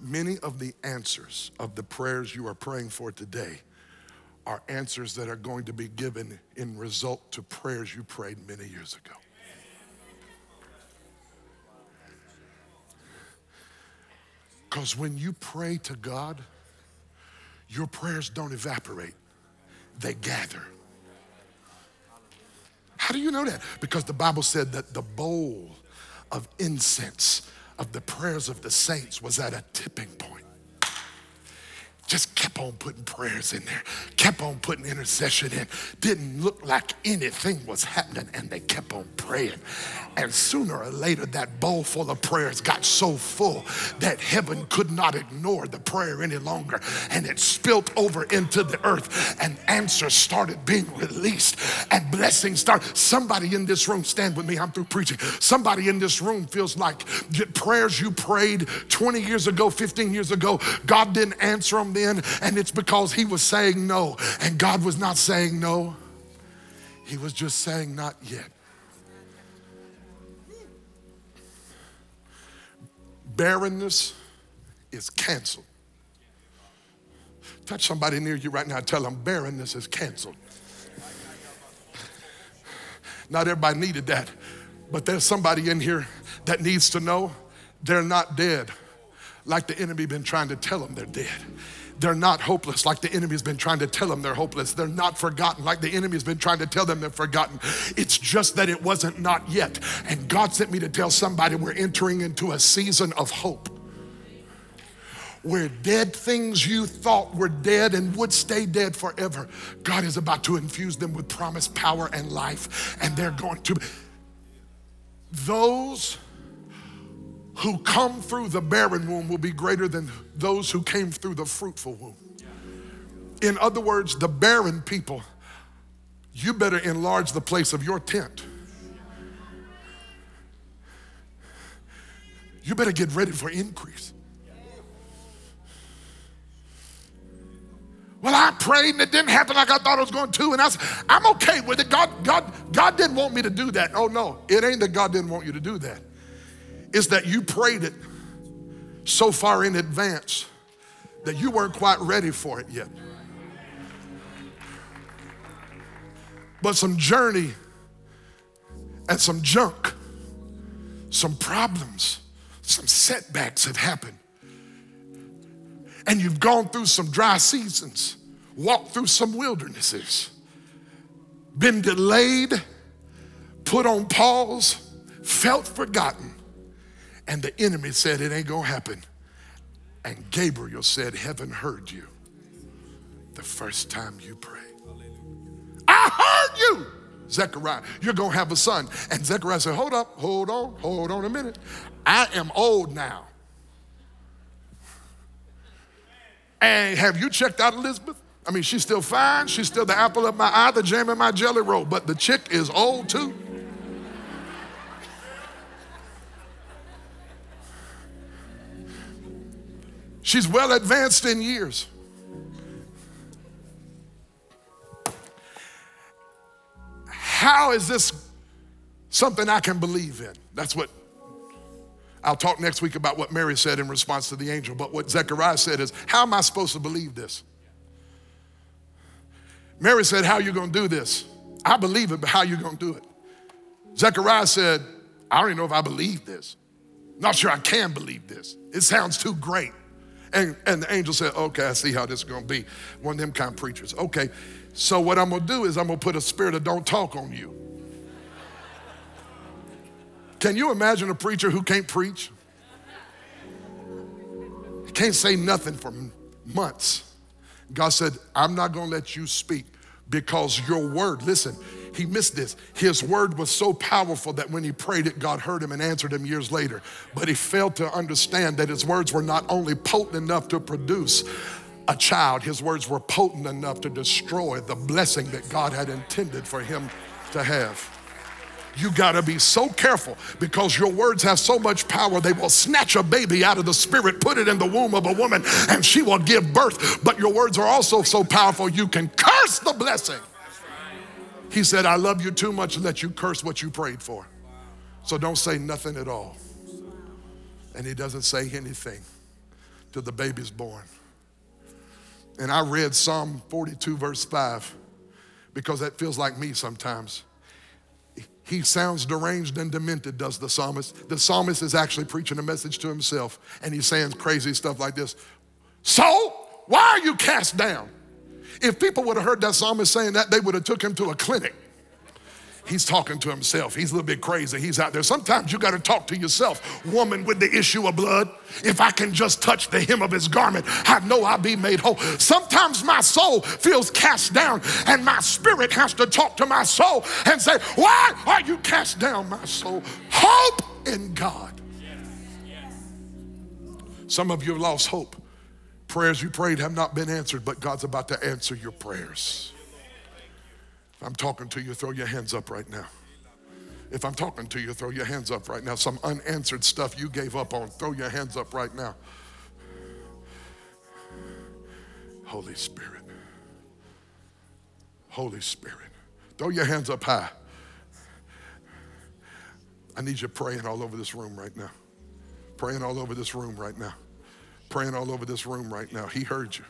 Many of the answers of the prayers you are praying for today are answers that are going to be given in result to prayers you prayed many years ago. Because when you pray to God, your prayers don't evaporate, they gather. How do you know that? Because the Bible said that the bowl of incense of the prayers of the saints was at a tipping point on putting prayers in there, kept on putting intercession in. Didn't look like anything was happening, and they kept on praying. And sooner or later, that bowl full of prayers got so full that heaven could not ignore the prayer any longer, and it spilt over into the earth, and answers started being released, and blessings started. Somebody in this room, stand with me, I'm through preaching. Somebody in this room feels like the prayers you prayed 20 years ago, 15 years ago, God didn't answer them then, and it's because he was saying no. And God was not saying no, he was just saying not yet. Barrenness is canceled. Touch somebody near you right now, tell them barrenness is canceled. Not everybody needed that, but there's somebody in here that needs to know they're not dead like the enemy been trying to tell them they're dead. They're not hopeless like the enemy has been trying to tell them they're hopeless. They're not forgotten like the enemy has been trying to tell them they're forgotten. It's just that it wasn't not yet. And God sent me to tell somebody we're entering into a season of hope where dead things you thought were dead and would stay dead forever, God is about to infuse them with promise, power, and life. And they're going to, those who come through the barren womb will be greater than those who came through the fruitful womb. In other words, the barren people, you better enlarge the place of your tent. You better get ready for increase. Well, I prayed and it didn't happen like I thought it was going to, and I said, I'm okay with it. God, God, God didn't want me to do that. Oh no, it ain't that God didn't want you to do that is that you prayed it so far in advance that you weren't quite ready for it yet. But some journey and some junk, some problems, some setbacks have happened. And you've gone through some dry seasons, walked through some wildernesses, been delayed, put on pause, felt forgotten. And the enemy said, It ain't gonna happen. And Gabriel said, Heaven heard you the first time you prayed. I heard you, Zechariah. You're gonna have a son. And Zechariah said, Hold up, hold on, hold on a minute. I am old now. And have you checked out Elizabeth? I mean, she's still fine. She's still the apple of my eye, the jam in my jelly roll, but the chick is old too. She's well advanced in years. How is this something I can believe in? That's what I'll talk next week about what Mary said in response to the angel, but what Zechariah said is, How am I supposed to believe this? Mary said, How are you going to do this? I believe it, but how are you going to do it? Zechariah said, I don't even know if I believe this. Not sure I can believe this. It sounds too great. And, and the angel said, Okay, I see how this is going to be. One of them kind of preachers. Okay, so what I'm going to do is I'm going to put a spirit of don't talk on you. Can you imagine a preacher who can't preach? Can't say nothing for months. God said, I'm not going to let you speak because your word, listen, he missed this. His word was so powerful that when he prayed it, God heard him and answered him years later. But he failed to understand that his words were not only potent enough to produce a child, his words were potent enough to destroy the blessing that God had intended for him to have. You got to be so careful because your words have so much power. They will snatch a baby out of the spirit, put it in the womb of a woman, and she will give birth. But your words are also so powerful, you can curse the blessing. He said, I love you too much to let you curse what you prayed for. So don't say nothing at all. And he doesn't say anything till the baby's born. And I read Psalm 42, verse 5, because that feels like me sometimes. He sounds deranged and demented, does the psalmist. The psalmist is actually preaching a message to himself, and he's saying crazy stuff like this So, why are you cast down? If people would have heard that psalmist saying that, they would have took him to a clinic. He's talking to himself. He's a little bit crazy. He's out there. Sometimes you got to talk to yourself. Woman with the issue of blood, if I can just touch the hem of his garment, I know I'll be made whole. Sometimes my soul feels cast down, and my spirit has to talk to my soul and say, Why are you cast down, my soul? Hope in God. Some of you have lost hope. Prayers you prayed have not been answered, but God's about to answer your prayers. If I'm talking to you, throw your hands up right now. If I'm talking to you, throw your hands up right now. Some unanswered stuff you gave up on, throw your hands up right now. Holy Spirit. Holy Spirit. Throw your hands up high. I need you praying all over this room right now. Praying all over this room right now. Praying all over this room right now. He heard you.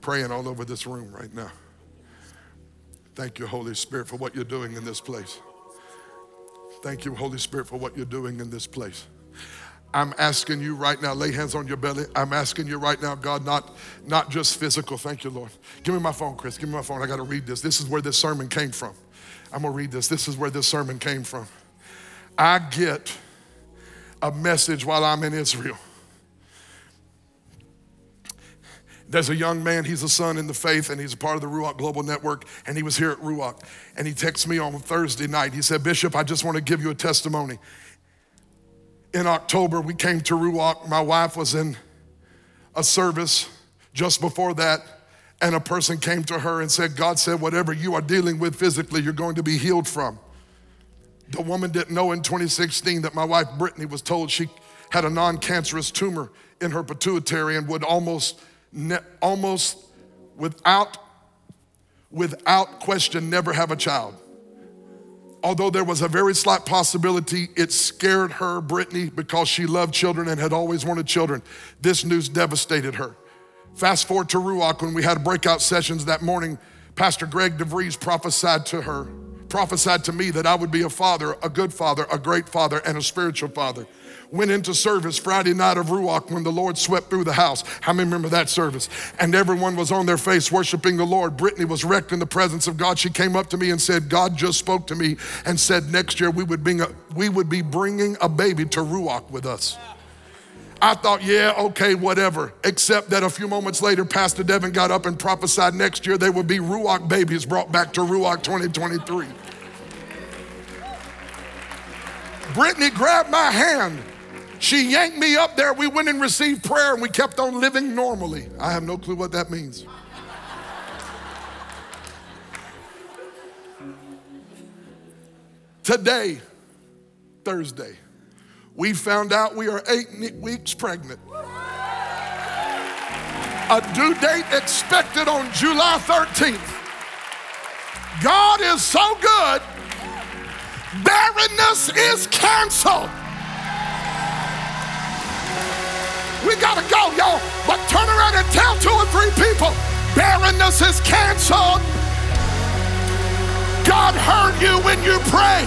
Praying all over this room right now. Thank you, Holy Spirit, for what you're doing in this place. Thank you, Holy Spirit, for what you're doing in this place. I'm asking you right now, lay hands on your belly. I'm asking you right now, God, not, not just physical. Thank you, Lord. Give me my phone, Chris. Give me my phone. I got to read this. This is where this sermon came from. I'm going to read this. This is where this sermon came from. I get a message while I'm in Israel. There's a young man, he's a son in the faith, and he's a part of the Ruach Global Network, and he was here at Ruach. And he texted me on Thursday night. He said, Bishop, I just want to give you a testimony. In October, we came to Ruach. My wife was in a service just before that, and a person came to her and said, God said, whatever you are dealing with physically, you're going to be healed from. The woman didn't know in 2016 that my wife Brittany was told she had a non cancerous tumor in her pituitary and would almost ne- almost without, without question, never have a child. Although there was a very slight possibility, it scared her, Brittany, because she loved children and had always wanted children. This news devastated her. Fast forward to Ruach when we had breakout sessions that morning, Pastor Greg DeVries prophesied to her, prophesied to me that I would be a father, a good father, a great father, and a spiritual father went into service Friday night of Ruach when the Lord swept through the house. How many remember that service? And everyone was on their face worshiping the Lord. Brittany was wrecked in the presence of God. She came up to me and said, God just spoke to me and said next year we would, bring a, we would be bringing a baby to Ruach with us. I thought, yeah, okay, whatever. Except that a few moments later, Pastor Devin got up and prophesied next year there would be Ruach babies brought back to Ruach 2023. Brittany grabbed my hand she yanked me up there. We went and received prayer and we kept on living normally. I have no clue what that means. Today, Thursday, we found out we are eight weeks pregnant. A due date expected on July 13th. God is so good, barrenness is canceled. We gotta go, y'all. But turn around and tell two or three people barrenness is canceled. God heard you when you pray.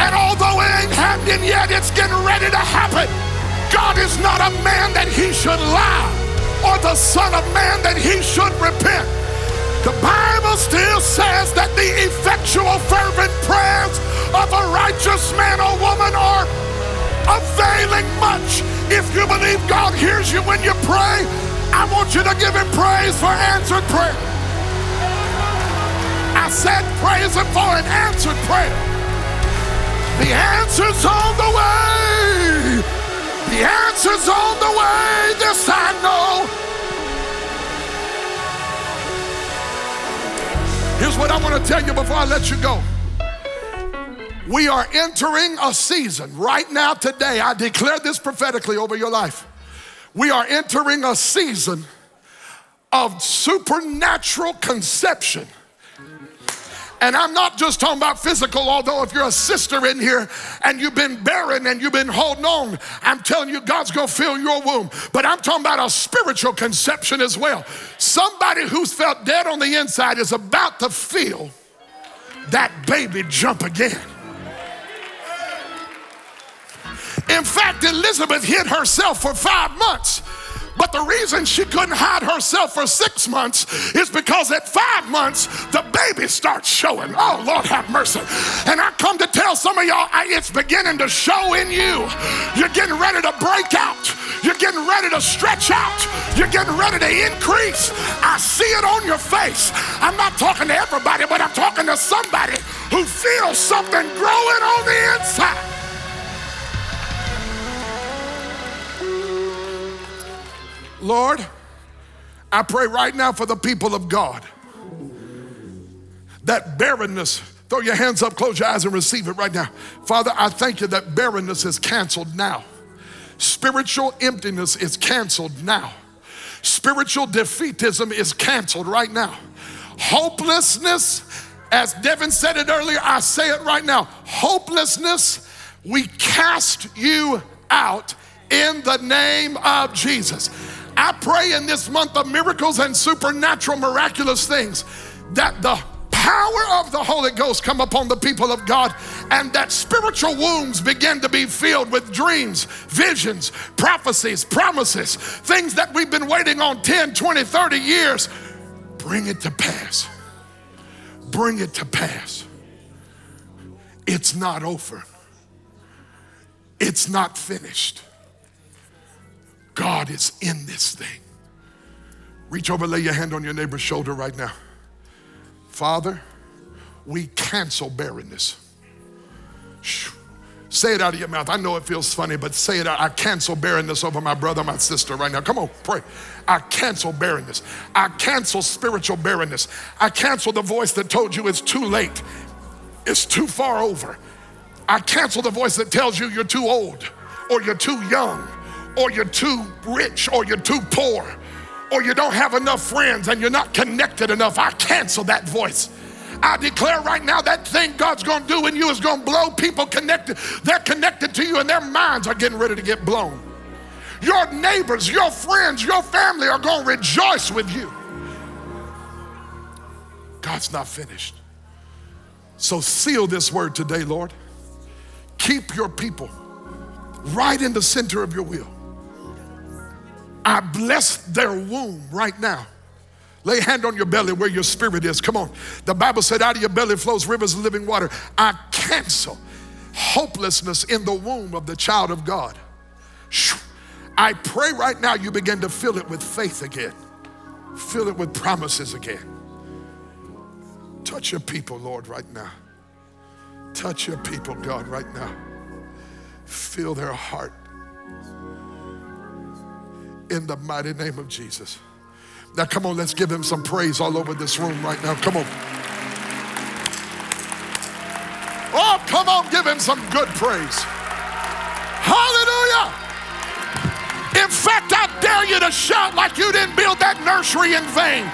And although it ain't happening yet, it's getting ready to happen. God is not a man that he should lie, or the Son of Man that he should repent. The Bible still says that the effectual, fervent prayers of a righteous man or woman are availing much. If you believe God hears you when you pray, I want you to give him praise for answered prayer. I said, praise him for an answered prayer. The answer's on the way. The answer's on the way. This I know. Here's what I want to tell you before I let you go. We are entering a season right now, today. I declare this prophetically over your life. We are entering a season of supernatural conception. And I'm not just talking about physical, although if you're a sister in here and you've been barren and you've been holding on, I'm telling you, God's gonna fill your womb. But I'm talking about a spiritual conception as well. Somebody who's felt dead on the inside is about to feel that baby jump again. In fact, Elizabeth hid herself for five months but the reason she couldn't hide herself for six months is because at five months, the baby starts showing. Oh, Lord, have mercy. And I come to tell some of y'all, it's beginning to show in you. You're getting ready to break out. You're getting ready to stretch out. You're getting ready to increase. I see it on your face. I'm not talking to everybody, but I'm talking to somebody who feels something growing on the inside. Lord, I pray right now for the people of God that barrenness, throw your hands up, close your eyes, and receive it right now. Father, I thank you that barrenness is canceled now. Spiritual emptiness is canceled now. Spiritual defeatism is canceled right now. Hopelessness, as Devin said it earlier, I say it right now. Hopelessness, we cast you out in the name of Jesus. I pray in this month of miracles and supernatural, miraculous things that the power of the Holy Ghost come upon the people of God and that spiritual wombs begin to be filled with dreams, visions, prophecies, promises, things that we've been waiting on 10, 20, 30 years. Bring it to pass. Bring it to pass. It's not over. It's not finished. God is in this thing. Reach over, lay your hand on your neighbor's shoulder right now. Father, we cancel barrenness. Say it out of your mouth. I know it feels funny, but say it out. I cancel barrenness over my brother, my sister right now. Come on, pray. I cancel barrenness. I cancel spiritual barrenness. I cancel the voice that told you it's too late, it's too far over. I cancel the voice that tells you you're too old or you're too young or you're too rich, or you're too poor, or you don't have enough friends and you're not connected enough, I cancel that voice. I declare right now that thing God's gonna do in you is gonna blow people connected. They're connected to you and their minds are getting ready to get blown. Your neighbors, your friends, your family are gonna rejoice with you. God's not finished. So seal this word today, Lord. Keep your people right in the center of your will. I bless their womb right now. Lay hand on your belly where your spirit is. Come on. The Bible said, out of your belly flows rivers of living water. I cancel hopelessness in the womb of the child of God. I pray right now you begin to fill it with faith again, fill it with promises again. Touch your people, Lord, right now. Touch your people, God, right now. Fill their heart in the mighty name of Jesus. Now, come on, let's give him some praise all over this room right now. Come on. Oh, come on, give him some good praise. Hallelujah. In fact, I dare you to shout like you didn't build that nursery in vain.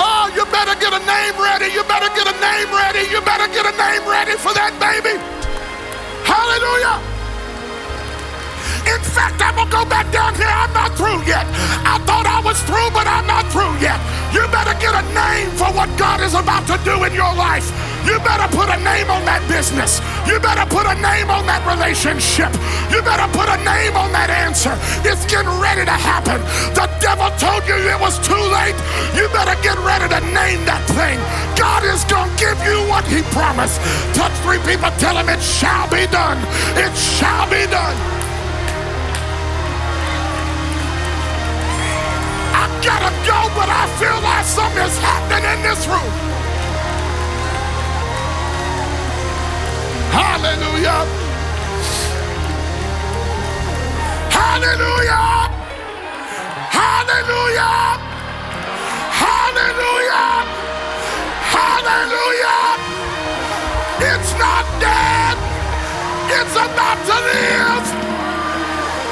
Oh, you better get a name ready. You better get a name ready. You better get a name ready for that baby. Hallelujah. In fact, I'm gonna go back down here. I'm not through yet. I thought I was through, but I'm not through yet. You better get a name for what God is about to do in your life. You better put a name on that business. You better put a name on that relationship. You better put a name on that answer. It's getting ready to happen. The devil told you it was too late. You better get ready to name that thing. God is going to give you what he promised. Touch three people, tell him it shall be done. It shall be done. Gotta go, but I feel like something is happening in this room. Hallelujah. Hallelujah. Hallelujah. Hallelujah. Hallelujah. It's not dead. It's about to live.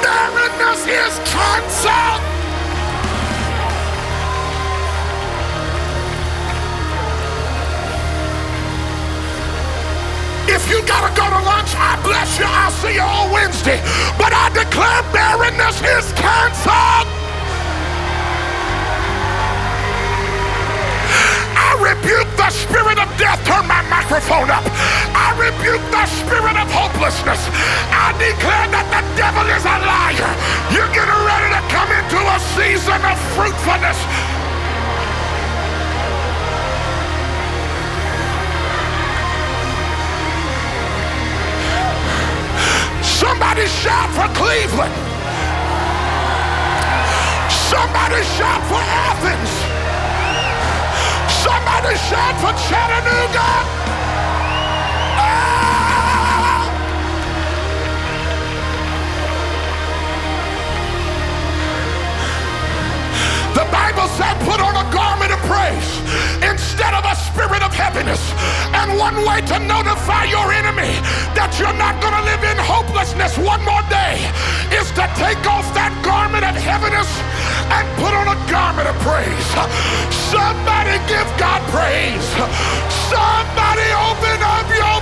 Barrenness is canceled. If you gotta go to lunch, I bless you. I'll see you on Wednesday. But I declare barrenness is canceled. I rebuke the spirit of death. Turn my microphone up. I rebuke the spirit of hopelessness. I declare that the devil is a liar. You're getting ready to come into a season of fruitfulness. Somebody shout for Cleveland. Somebody shout for Athens. Somebody shout for Chattanooga. Ah! The Bible said, put on praise instead of a spirit of heaviness. And one way to notify your enemy that you're not going to live in hopelessness one more day is to take off that garment of heaviness and put on a garment of praise. Somebody give God praise. Somebody open up your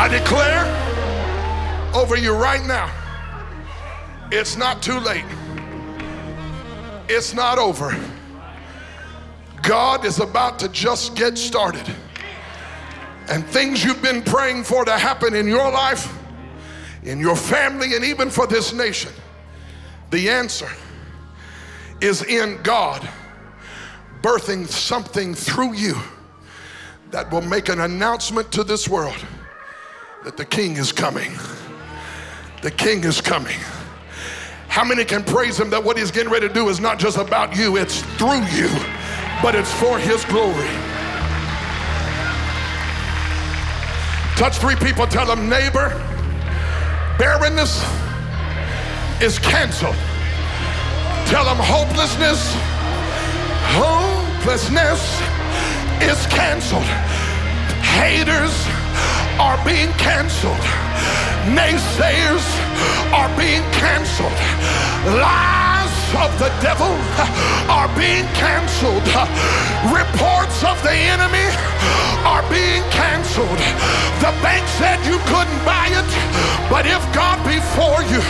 I declare over you right now, it's not too late. It's not over. God is about to just get started. And things you've been praying for to happen in your life, in your family, and even for this nation, the answer is in God birthing something through you that will make an announcement to this world that the king is coming. The king is coming. How many can praise him that what he's getting ready to do is not just about you, it's through you, but it's for his glory? Touch three people, tell them, neighbor, barrenness is canceled. Tell them, hopelessness, hopelessness is canceled. Haters are being canceled. Naysayers are being canceled. Lies of the devil are being canceled. Reports of the enemy are being canceled. The bank said you couldn't buy it, but if God be for you,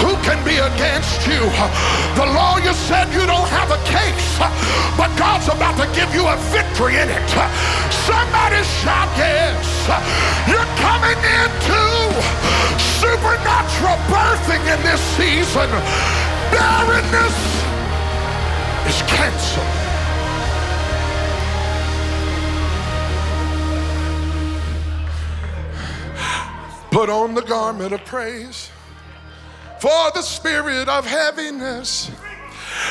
who can be against you? The lawyer said you don't have a case, but God's about to give you a victory in it. Somebody shout yes. You're coming into supernatural birthing in this season. Barrenness is canceled. Put on the garment of praise for the spirit of heaviness.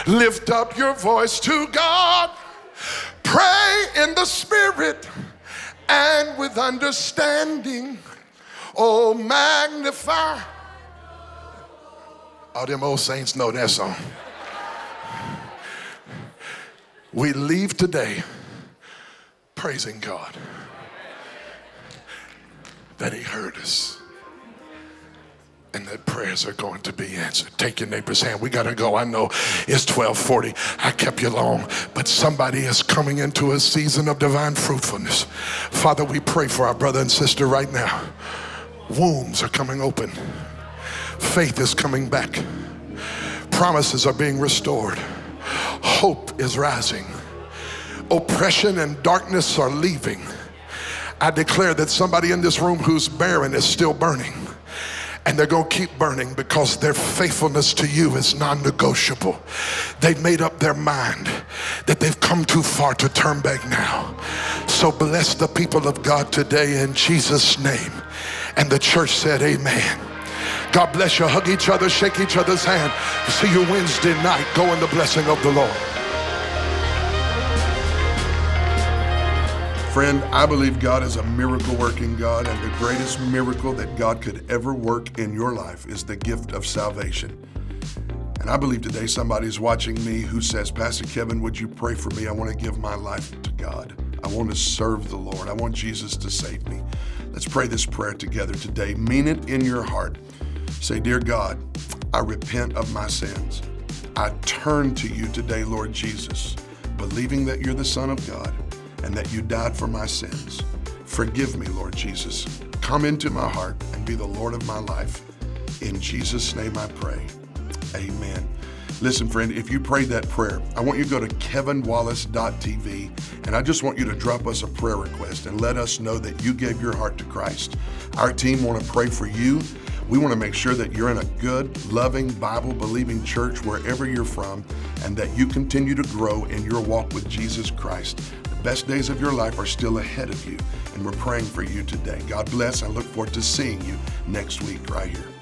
Lift up your voice to God. Pray in the spirit and with understanding. Oh, magnify. All them old saints know that song. We leave today praising God that He heard us and that prayers are going to be answered. Take your neighbor's hand. We got to go. I know it's 1240. I kept you long, but somebody is coming into a season of divine fruitfulness. Father, we pray for our brother and sister right now. Wombs are coming open. Faith is coming back. Promises are being restored. Hope is rising. Oppression and darkness are leaving. I declare that somebody in this room who's barren is still burning. And they're going to keep burning because their faithfulness to you is non negotiable. They've made up their mind that they've come too far to turn back now. So bless the people of God today in Jesus' name And the church said, Amen. God bless you. Hug each other, shake each other's hand. See you Wednesday night. Go in the blessing of the Lord. Friend, I believe God is a miracle working God, and the greatest miracle that God could ever work in your life is the gift of salvation. And I believe today somebody's watching me who says, Pastor Kevin, would you pray for me? I want to give my life to God. I want to serve the Lord. I want Jesus to save me. Let's pray this prayer together today. Mean it in your heart. Say, Dear God, I repent of my sins. I turn to you today, Lord Jesus, believing that you're the Son of God and that you died for my sins. Forgive me, Lord Jesus. Come into my heart and be the Lord of my life. In Jesus' name I pray. Amen. Listen, friend, if you prayed that prayer, I want you to go to kevinwallace.tv and I just want you to drop us a prayer request and let us know that you gave your heart to Christ. Our team want to pray for you. We want to make sure that you're in a good, loving, Bible believing church wherever you're from and that you continue to grow in your walk with Jesus Christ. Best days of your life are still ahead of you, and we're praying for you today. God bless. I look forward to seeing you next week right here.